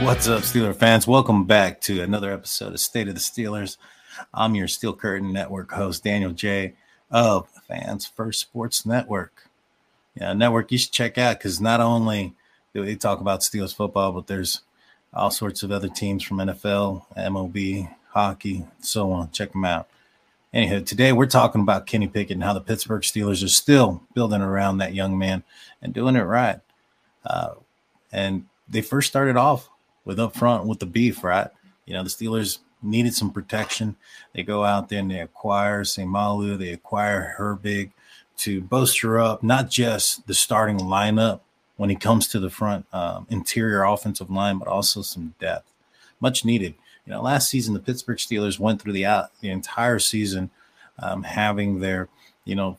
What's up, Steeler fans? Welcome back to another episode of State of the Steelers. I'm your Steel Curtain Network host, Daniel Jay of Fans First Sports Network. Yeah, network you should check out because not only do they talk about Steelers football, but there's all sorts of other teams from NFL, MLB, hockey, so on. Check them out. Anywho, today we're talking about Kenny Pickett and how the Pittsburgh Steelers are still building around that young man and doing it right. Uh, and they first started off with up front with the beef, right? You know, the Steelers needed some protection. They go out there and they acquire Seumalo, they acquire Herbig to bolster up not just the starting lineup when he comes to the front um, interior offensive line, but also some depth, much needed. You know, last season the Pittsburgh Steelers went through the out the entire season um, having their, you know,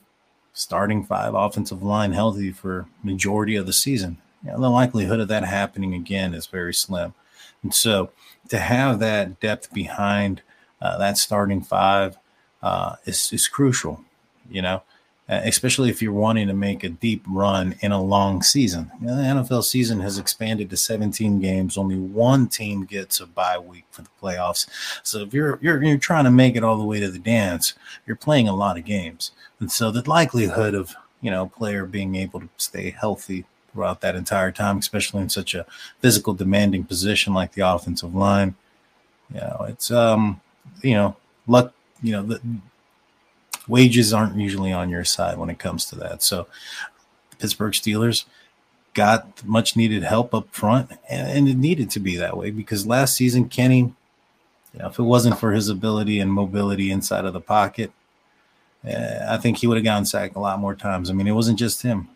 starting five offensive line healthy for majority of the season. You know, the likelihood of that happening again is very slim. And so to have that depth behind uh, that starting five uh, is, is crucial, you know, uh, especially if you're wanting to make a deep run in a long season. You know, the NFL season has expanded to 17 games. Only one team gets a bye week for the playoffs. So if you're, you're, you're trying to make it all the way to the dance, you're playing a lot of games. And so the likelihood of, you know, player being able to stay healthy throughout that entire time, especially in such a physical demanding position like the offensive line. You know, it's um, you know, luck, you know, the wages aren't usually on your side when it comes to that. So Pittsburgh Steelers got much needed help up front, and, and it needed to be that way because last season Kenny, you know, if it wasn't for his ability and mobility inside of the pocket, uh, I think he would have gotten sacked a lot more times. I mean, it wasn't just him.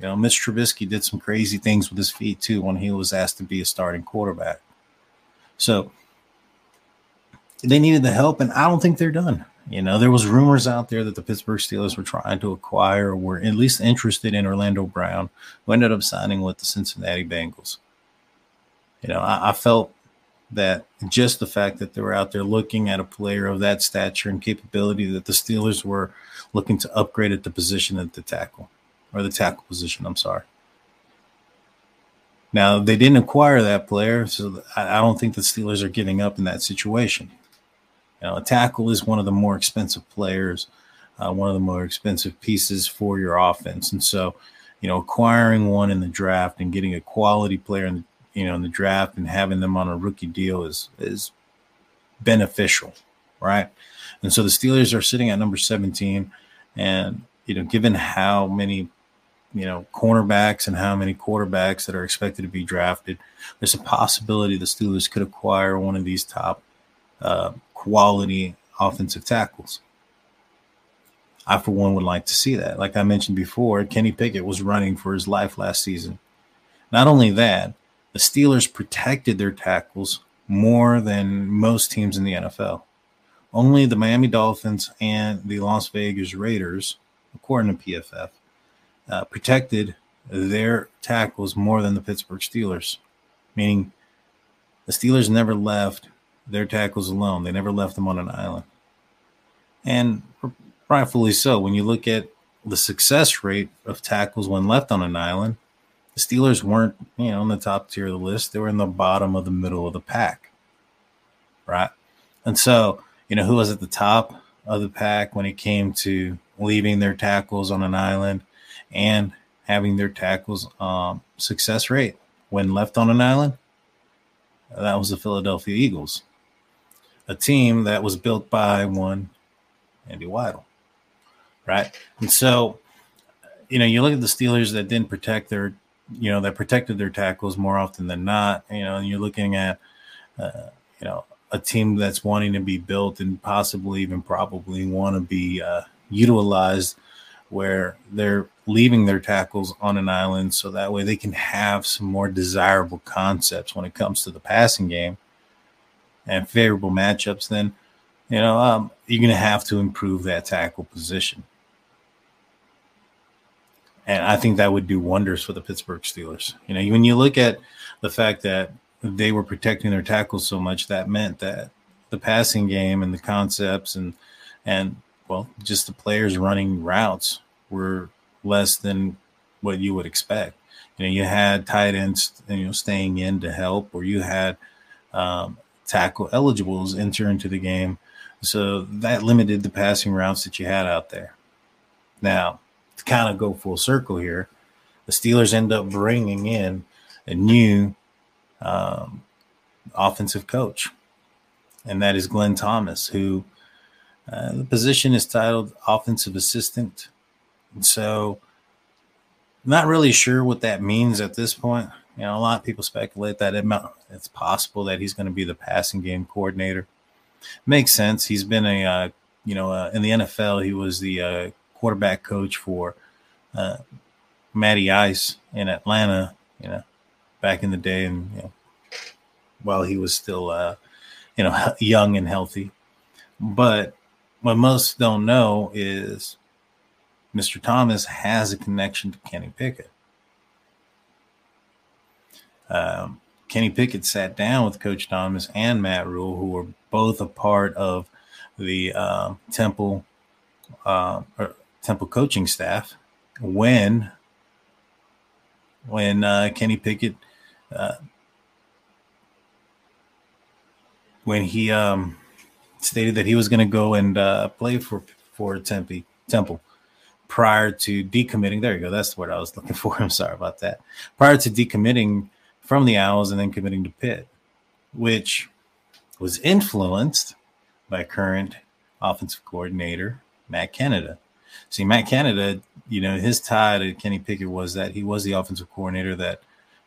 You know, Mitch Trubisky did some crazy things with his feet too when he was asked to be a starting quarterback. So they needed the help, and I don't think they're done. You know, there was rumors out there that the Pittsburgh Steelers were trying to acquire or were at least interested in Orlando Brown, who ended up signing with the Cincinnati Bengals. You know, I, I felt that just the fact that they were out there looking at a player of that stature and capability that the Steelers were looking to upgrade at the position at the tackle or the tackle position. I'm sorry. Now they didn't acquire that player, so I don't think the Steelers are getting up in that situation. You know, a tackle is one of the more expensive players, uh, one of the more expensive pieces for your offense, and so you know, acquiring one in the draft and getting a quality player in you know in the draft and having them on a rookie deal is is beneficial, right? And so the Steelers are sitting at number 17, and you know, given how many you know, cornerbacks and how many quarterbacks that are expected to be drafted, there's a possibility the Steelers could acquire one of these top uh, quality offensive tackles. I, for one, would like to see that. Like I mentioned before, Kenny Pickett was running for his life last season. Not only that, the Steelers protected their tackles more than most teams in the NFL. Only the Miami Dolphins and the Las Vegas Raiders, according to PFF, uh, protected their tackles more than the Pittsburgh Steelers, meaning the Steelers never left their tackles alone. They never left them on an island. And rightfully so. When you look at the success rate of tackles when left on an island, the Steelers weren't, you know, in the top tier of the list. They were in the bottom of the middle of the pack. Right. And so, you know, who was at the top of the pack when it came to leaving their tackles on an island and having their tackles um, success rate when left on an island? That was the Philadelphia Eagles, a team that was built by one Andy Weidl, right? And so, you know, you look at the Steelers that didn't protect their, you know, that protected their tackles more often than not. You know, and you're looking at, uh, you know, a team that's wanting to be built and possibly even probably want to be uh, utilized where they're leaving their tackles on an island so that way they can have some more desirable concepts when it comes to the passing game and favorable matchups then you know um, you're going to have to improve that tackle position. And i think that would do wonders for the pittsburgh steelers. You know when you look at the fact that they were protecting their tackles so much that meant that the passing game and the concepts and and well just the players running routes were less than what you would expect. You know you had tight ends you know staying in to help or you had um, tackle eligibles enter into the game. So that limited the passing routes that you had out there. Now to kind of go full circle here the steelers end up bringing in a new um, offensive coach, and that is Glenn Thomas, who uh, the position is titled offensive assistant. And so, not really sure what that means at this point. You know, a lot of people speculate that it might, it's possible that he's going to be the passing game coordinator. Makes sense. He's been a, uh, you know, uh, in the NFL, he was the uh, quarterback coach for uh, Matty Ice in Atlanta. You know, back in the day, and you know, while he was still, uh, you know, young and healthy. But what most don't know is Mr. Thomas has a connection to Kenny Pickett. Um, Kenny Pickett sat down with Coach Thomas and Matt Rhule, who were both a part of the uh, Temple uh, Temple coaching staff when when uh, Kenny Pickett uh, when he um, stated that he was going to go and uh, play for for Tempe Temple prior to decommitting. There you go. That's the word I was looking for. I'm sorry about that. Prior to decommitting from the Owls and then committing to Pitt, which was influenced by current offensive coordinator Matt Canada. See, Matt Canada, you know, his tie to Kenny Pickett was that he was the offensive coordinator that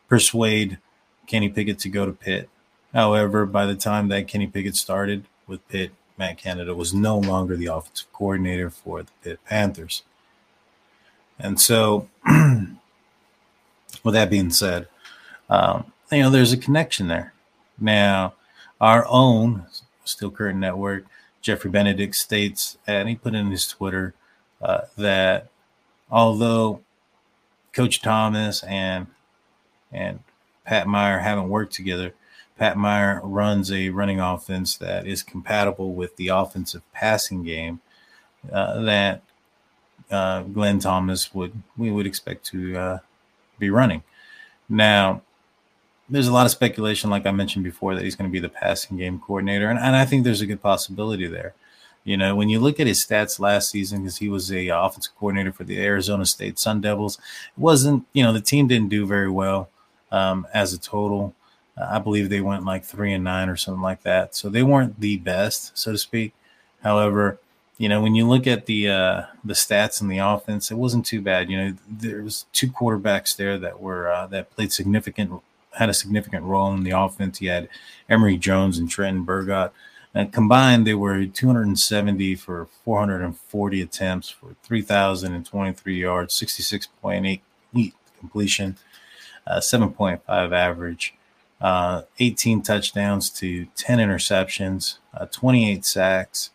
persuade Kenny Pickett to go to Pitt. However, by the time that Kenny Pickett started with Pitt, Matt Canada was no longer the offensive coordinator for the Pitt Panthers. And so, with that being said, um, you know, there's a connection there. Now, our own Steel Curtain Network, Jeffrey Benedict states, and he put in his Twitter uh, that although Coach Thomas and and Pat Meyer haven't worked together, Pat Meyer runs a running offense that is compatible with the offensive passing game uh, that uh, Glenn Thomas would we would expect to uh, be running. Now, there's a lot of speculation, like I mentioned before, that he's going to be the passing game coordinator, and, and I think there's a good possibility there. You know, when you look at his stats last season, because he was a offensive coordinator for the Arizona State Sun Devils, it wasn't you know the team didn't do very well um, as a total. I believe they went like three and nine or something like that. So they weren't the best, so to speak. However, you know, when you look at the uh, the stats and the offense, it wasn't too bad. You know, there was two quarterbacks there that were uh, that played significant had a significant role in the offense. You had Emory Jones and Trenton Bourguet. And combined, they were 270 for 440 attempts for 3,023 yards, 66.8 completion, uh, 7.5 average uh, 18 touchdowns to 10 interceptions, uh, 28 sacks.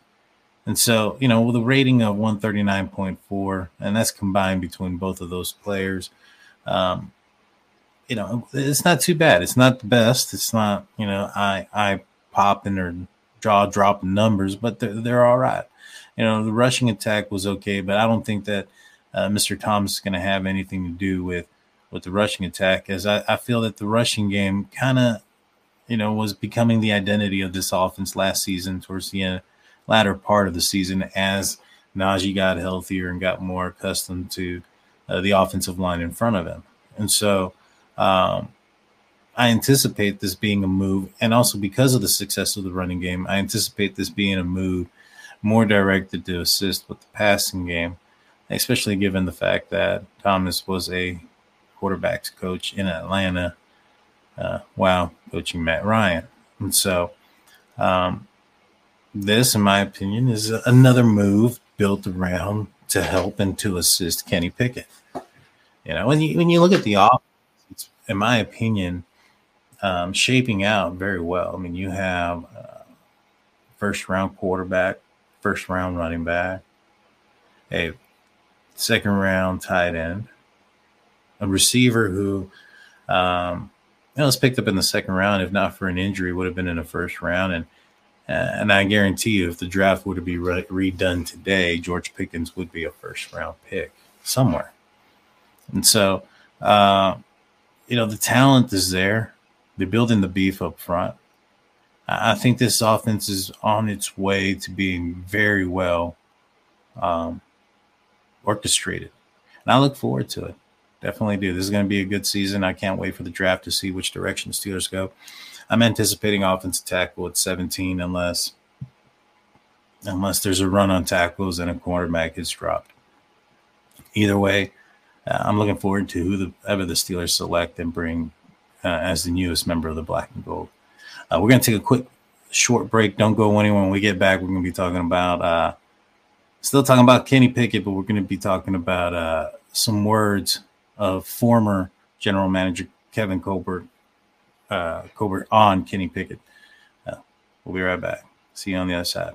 And so, you know, with a rating of 139.4, and that's combined between both of those players, um, you know, it's not too bad. It's not the best. It's not, you know, I eye popping or jaw dropping numbers, but they're, they're all right. You know, the rushing attack was okay, but I don't think that uh, Mr. Thomas is going to have anything to do with with the rushing attack, as I, I feel that the rushing game kind of you know, was becoming the identity of this offense last season towards the end, latter part of the season as Najee got healthier and got more accustomed to uh, the offensive line in front of him. And so um, I anticipate this being a move, and also because of the success of the running game, I anticipate this being a move more directed to assist with the passing game, especially given the fact that Thomas was a quarterbacks coach in Atlanta uh, while coaching Matt Ryan. And so, um, this, in my opinion, is another move built around to help and to assist Kenny Pickett. You know, when you when you look at the offense, it's, in my opinion, um, shaping out very well. I mean, you have uh, first round quarterback, first round running back, a second round tight end, a receiver who um, you know, was picked up in the second round. If not for an injury, would have been in the first round. And uh, and I guarantee you, if the draft were to be re- redone today, George Pickens would be a first round pick somewhere. And so, uh, you know, the talent is there. They're building the beef up front. I think this offense is on its way to being very well um, orchestrated. And I look forward to it. Definitely do. This is going to be a good season. I can't wait for the draft to see which direction the Steelers go. I'm anticipating offensive tackle at 17 unless unless there's a run on tackles and a quarterback gets dropped. Either way, uh, I'm looking forward to who the, ever the Steelers select and bring uh, as the newest member of the Black and Gold. Uh, we're going to take a quick, short break. Don't go anywhere. When we get back, we're going to be talking about, uh, still talking about Kenny Pickett, but we're going to be talking about uh, some words of former general manager Kevin Colbert, uh, Colbert on Kenny Pickett. Uh, we'll be right back. See you on the other side.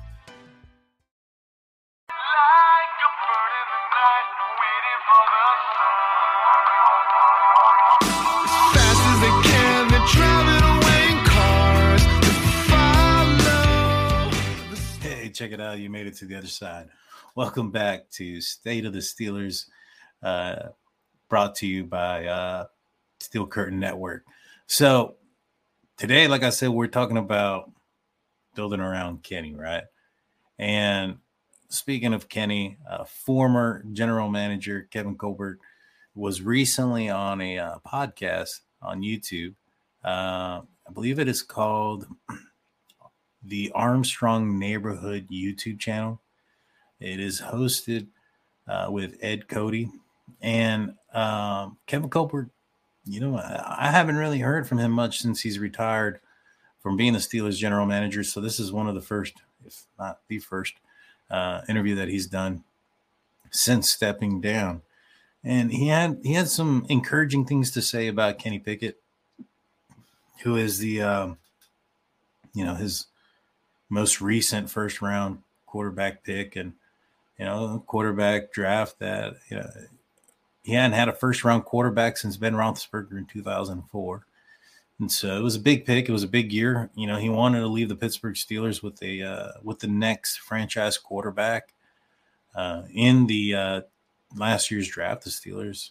Out. You made it to the other side. Welcome back to State of the Steelers, uh, brought to you by uh, Steel Curtain Network. So, today, like I said, we're talking about building around Kenny, right? And speaking of Kenny, uh, former general manager Kevin Colbert was recently on a uh, podcast on YouTube. Uh, I believe it is called the Armstrong Neighborhood YouTube channel. It is hosted uh, with Ed Cody and um, Kevin Colbert. You know, I, I haven't really heard from him much since he's retired from being the Steelers general manager. So this is one of the first, if not the first, uh, interview that he's done since stepping down. And he had he had some encouraging things to say about Kenny Pickett, who is the um, you know his most recent first round quarterback pick and you know quarterback draft that you know he hadn't had a first round quarterback since Ben Roethlisberger in 2004 and so it was a big pick. It was a big year. You know he wanted to leave the Pittsburgh Steelers with a uh, with the next franchise quarterback uh, in the uh, last year's draft. The Steelers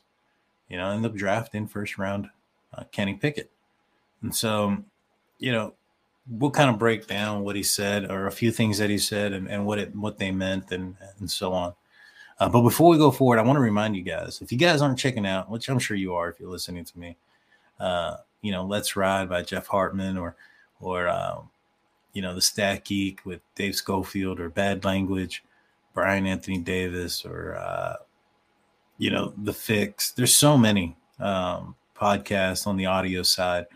you know ended up drafting first round uh, Kenny Pickett. And so you know we'll kind of break down what he said or a few things that he said and, and what it what they meant and and so on. Uh, but before we go forward, I want to remind you guys if you guys aren't checking out, which I'm sure you are if you're listening to me, uh, you know, Let's Ride by Jeff Hartman or or uh, you know the Stat Geek with Dave Schofield or Bad Language, Brian Anthony Davis or uh, you know the Fix. There's so many um, podcasts on the audio side.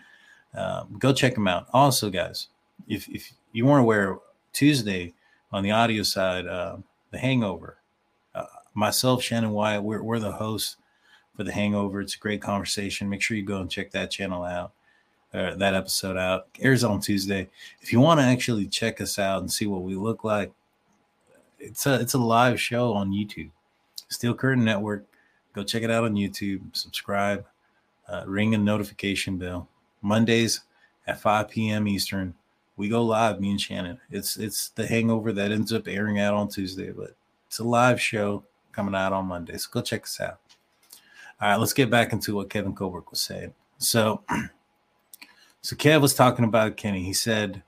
Um, go check them out. Also, guys, if if you weren't aware, Tuesday on the audio side, uh, The Hangover. Uh, myself, Shannon Wyatt, we're, we're the hosts for The Hangover. It's a great conversation. Make sure you go and check that channel out uh, that episode out. Airs on Tuesday. If you want to actually check us out and see what we look like, it's a it's a live show on YouTube. Steel Curtain Network. Go check it out on YouTube. Subscribe. Uh, ring a notification bell. Mondays at 5 p.m. Eastern. We go live, me and Shannon. It's it's the hangover that ends up airing out on Tuesday, but it's a live show coming out on Monday. So go check us out. All right, let's get back into what Kevin Colbert was saying. So So Kev was talking about Kenny. He said,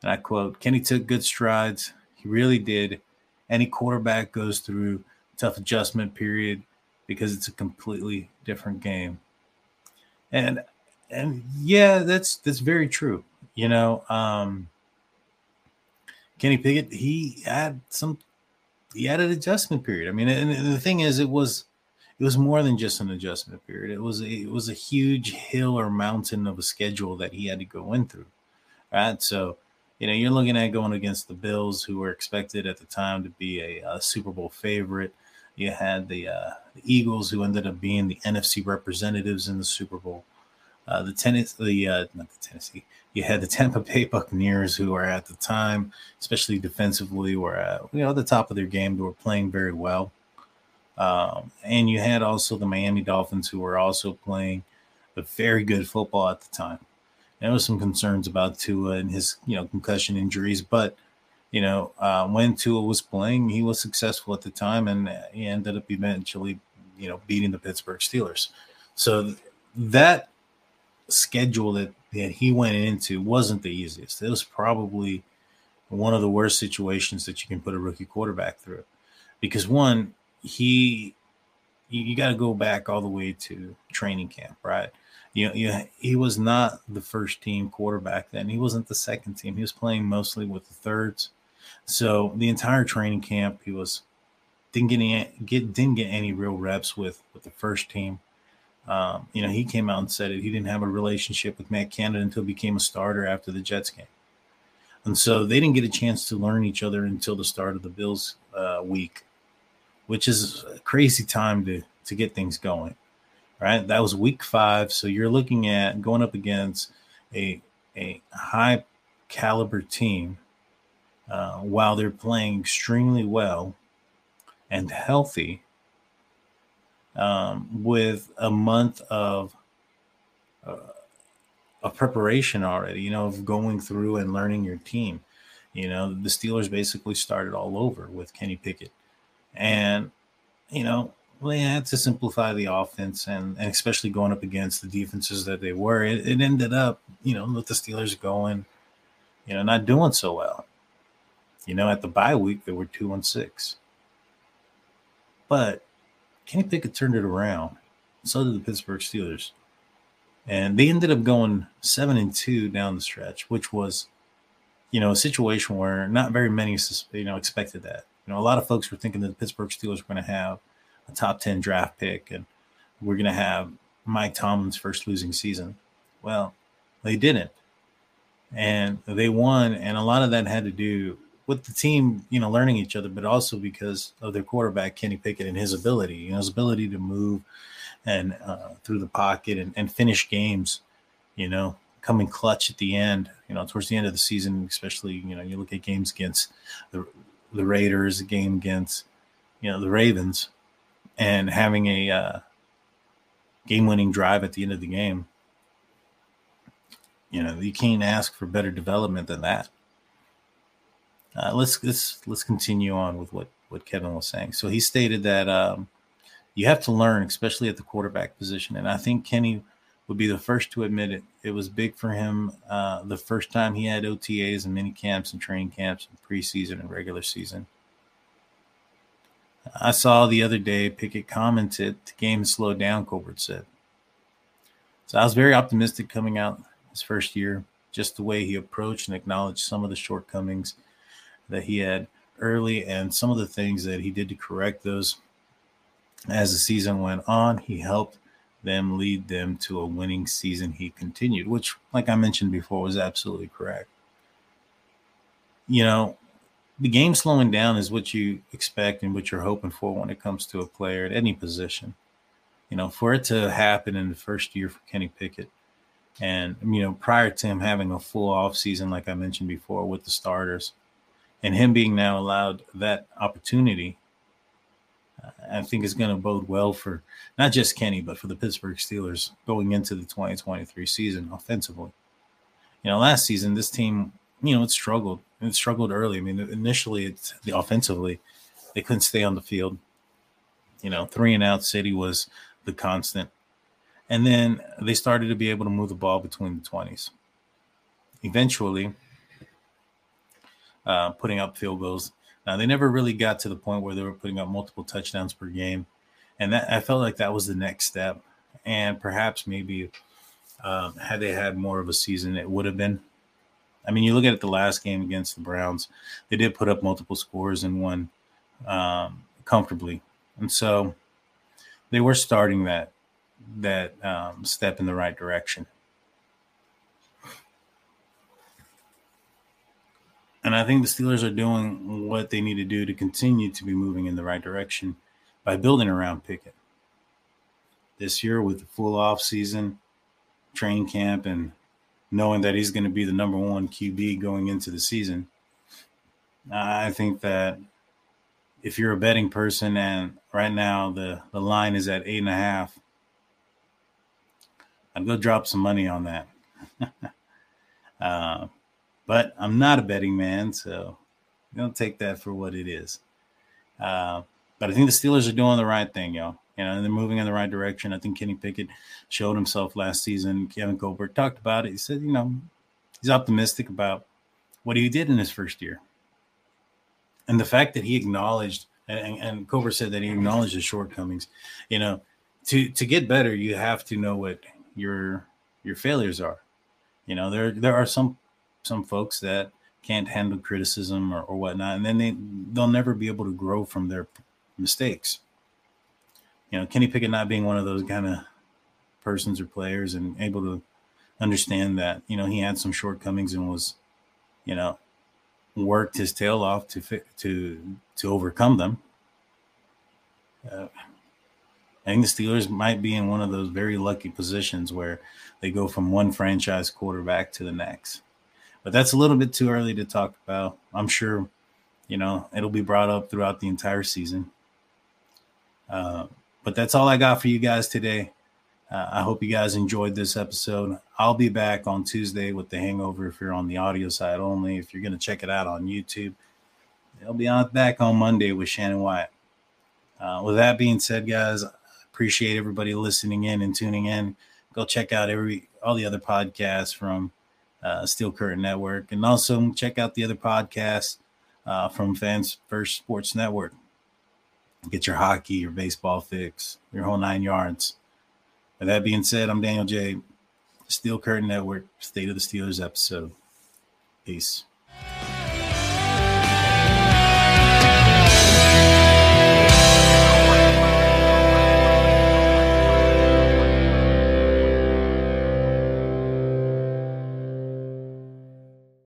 and I quote, Kenny took good strides. He really did. Any quarterback goes through tough adjustment period because it's a completely different game. And and yeah, that's that's very true. You know, um Kenny Pickett, he had some he had an adjustment period. I mean, and, the thing is, it was it was more than just an adjustment period. It was it was a huge hill or mountain of a schedule that he had to go in through. Right. So, you know, you're looking at going against the Bills, who were expected at the time to be a, a Super Bowl favorite. You had the, uh, the, Eagles, who ended up being the NFC representatives in the Super Bowl. Uh, the Tennessee, the uh, not the Tennessee. You had the Tampa Bay Buccaneers, who are at the time, especially defensively, were at you know at the top of their game. They were playing very well. Um, and you had also the Miami Dolphins, who were also playing a very good football at the time. There was some concerns about Tua and his, you know, concussion injuries, but you know, uh, when Tua was playing, he was successful at the time, and he ended up eventually, you know, beating the Pittsburgh Steelers. So that schedule that that he went into wasn't the easiest. It was probably one of the worst situations that you can put a rookie quarterback through, because one, he you, got to go back all the way to training camp, right? You know, you, he was not the first team quarterback then. He wasn't the second team. He was playing mostly with the thirds. So the entire training camp, he was didn't get any get didn't get any real reps with with the first team. Um, you know, he came out and said it. He didn't have a relationship with Matt Canada until he became a starter after the Jets game, and so they didn't get a chance to learn each other until the start of the Bills uh, week which is a crazy time to to get things going. Right, that was week five, so you're looking at going up against a a high caliber team uh, while they're playing extremely well and healthy um, with a month of uh, preparation already, you know, of going through and learning your team. You know, the Steelers basically started all over with Kenny Pickett. And, you know, they had to simplify the offense and, and especially going up against the defenses that they were. It, it ended up, you know, with the Steelers going, you know, not doing so well. You know, at the bye week, they were two and six. But Kenny Pickett turned it around. So did the Pittsburgh Steelers. And they ended up going seven and two down the stretch, which was, you know, a situation where not very many, you know, expected that. You know, a lot of folks were thinking that the Pittsburgh Steelers were going to have a top 10 draft pick and we're going to have Mike Tomlin's first losing season. Well, they didn't. And they won. And a lot of that had to do with the team, you know, learning each other, but also because of their quarterback, Kenny Pickett, and his ability, you know, his ability to move and uh, through the pocket and, and finish games, you know, coming clutch at the end, you know, towards the end of the season, especially, you know, you look at games against the the Raiders, a game against you know the Ravens, and having a uh, game-winning drive at the end of the game. You know, you can't ask for better development than that. Uh, let's let's let's continue on with what what Kevin was saying. So he stated that um, you have to learn, especially at the quarterback position, and I think Kenny would be the first to admit it. It was big for him uh, the first time he had OTAs and mini camps and training camps and preseason and regular season. I saw the other day Pickett commented the game has slowed down, Colbert said. So I was very optimistic coming out his first year, just the way he approached and acknowledged some of the shortcomings that he had early and some of the things that he did to correct those as the season went on. He helped them lead them to a winning season. He continued, which, like I mentioned before, was absolutely correct. You know, the game slowing down is what you expect and what you're hoping for when it comes to a player at any position. You know, for it to happen in the first year for Kenny Pickett, and you know, prior to him having a full off season, like I mentioned before, with the starters, and him being now allowed that opportunity, uh, I think is going to bode well for not just Kenny, but for the Pittsburgh Steelers going into the 2023 season offensively. You know, last season this team, you know, it struggled it struggled early. I mean, initially, it's the offensively, they couldn't stay on the field. You know, three and out city was the constant. And then they started to be able to move the ball between the 20s. Eventually, uh, putting up field goals. Now, they never really got to the point where they were putting up multiple touchdowns per game. And that I felt like that was the next step. And perhaps maybe um, had they had more of a season, it would have been I mean, you look at the last game against the Browns, they did put up multiple scores and won um, comfortably, and so they were starting that that um, step in the right direction. And I think the Steelers are doing what they need to do to continue to be moving in the right direction by building around Pickett. This year, with the full off season, training camp, and knowing that he's going to be the number one QB going into the season. I think that if you're a betting person and right now the, the line is at eight and a half, I'd go drop some money on that. uh, but I'm not a betting man, so don't take that for what it is. Uh, but I think the Steelers are doing the right thing, y'all. You know, they're moving in the right direction. I think Kenny Pickett showed himself last season. Kevin Colbert talked about it. He said, you know, he's optimistic about what he did in his first year. And the fact that he acknowledged, and, and said that he acknowledged his shortcomings. You know, to to get better, you have to know what your your failures are. You know, there there are some some folks that can't handle criticism or, or whatnot, and then they they'll never be able to grow from their mistakes you know, Kenny Pickett not being one of those kind of persons or players and able to understand that, you know, he had some shortcomings and was, you know, worked his tail off to fit, to to overcome them. Uh, I think the Steelers might be in one of those very lucky positions where they go from one franchise quarterback to the next. But that's a little bit too early to talk about. I'm sure, you know, it'll be brought up throughout the entire season. Uh, but that's all I got for you guys today. Uh, I hope you guys enjoyed this episode. I'll be back on Tuesday with the Hangover if you're on the audio side only. If you're going to check it out on YouTube, I'll be on back on Monday with Shannon Wyatt. Uh, with that being said, guys, appreciate everybody listening in and tuning in. Go check out every all the other podcasts from uh, Steel Curtain Network, and also check out the other podcasts uh, from Fans First Sports Network get your hockey, your baseball fix, your whole nine yards. With that being said, I'm Daniel Jay. Steel Curtain Network, State of the Steelers episode. Peace.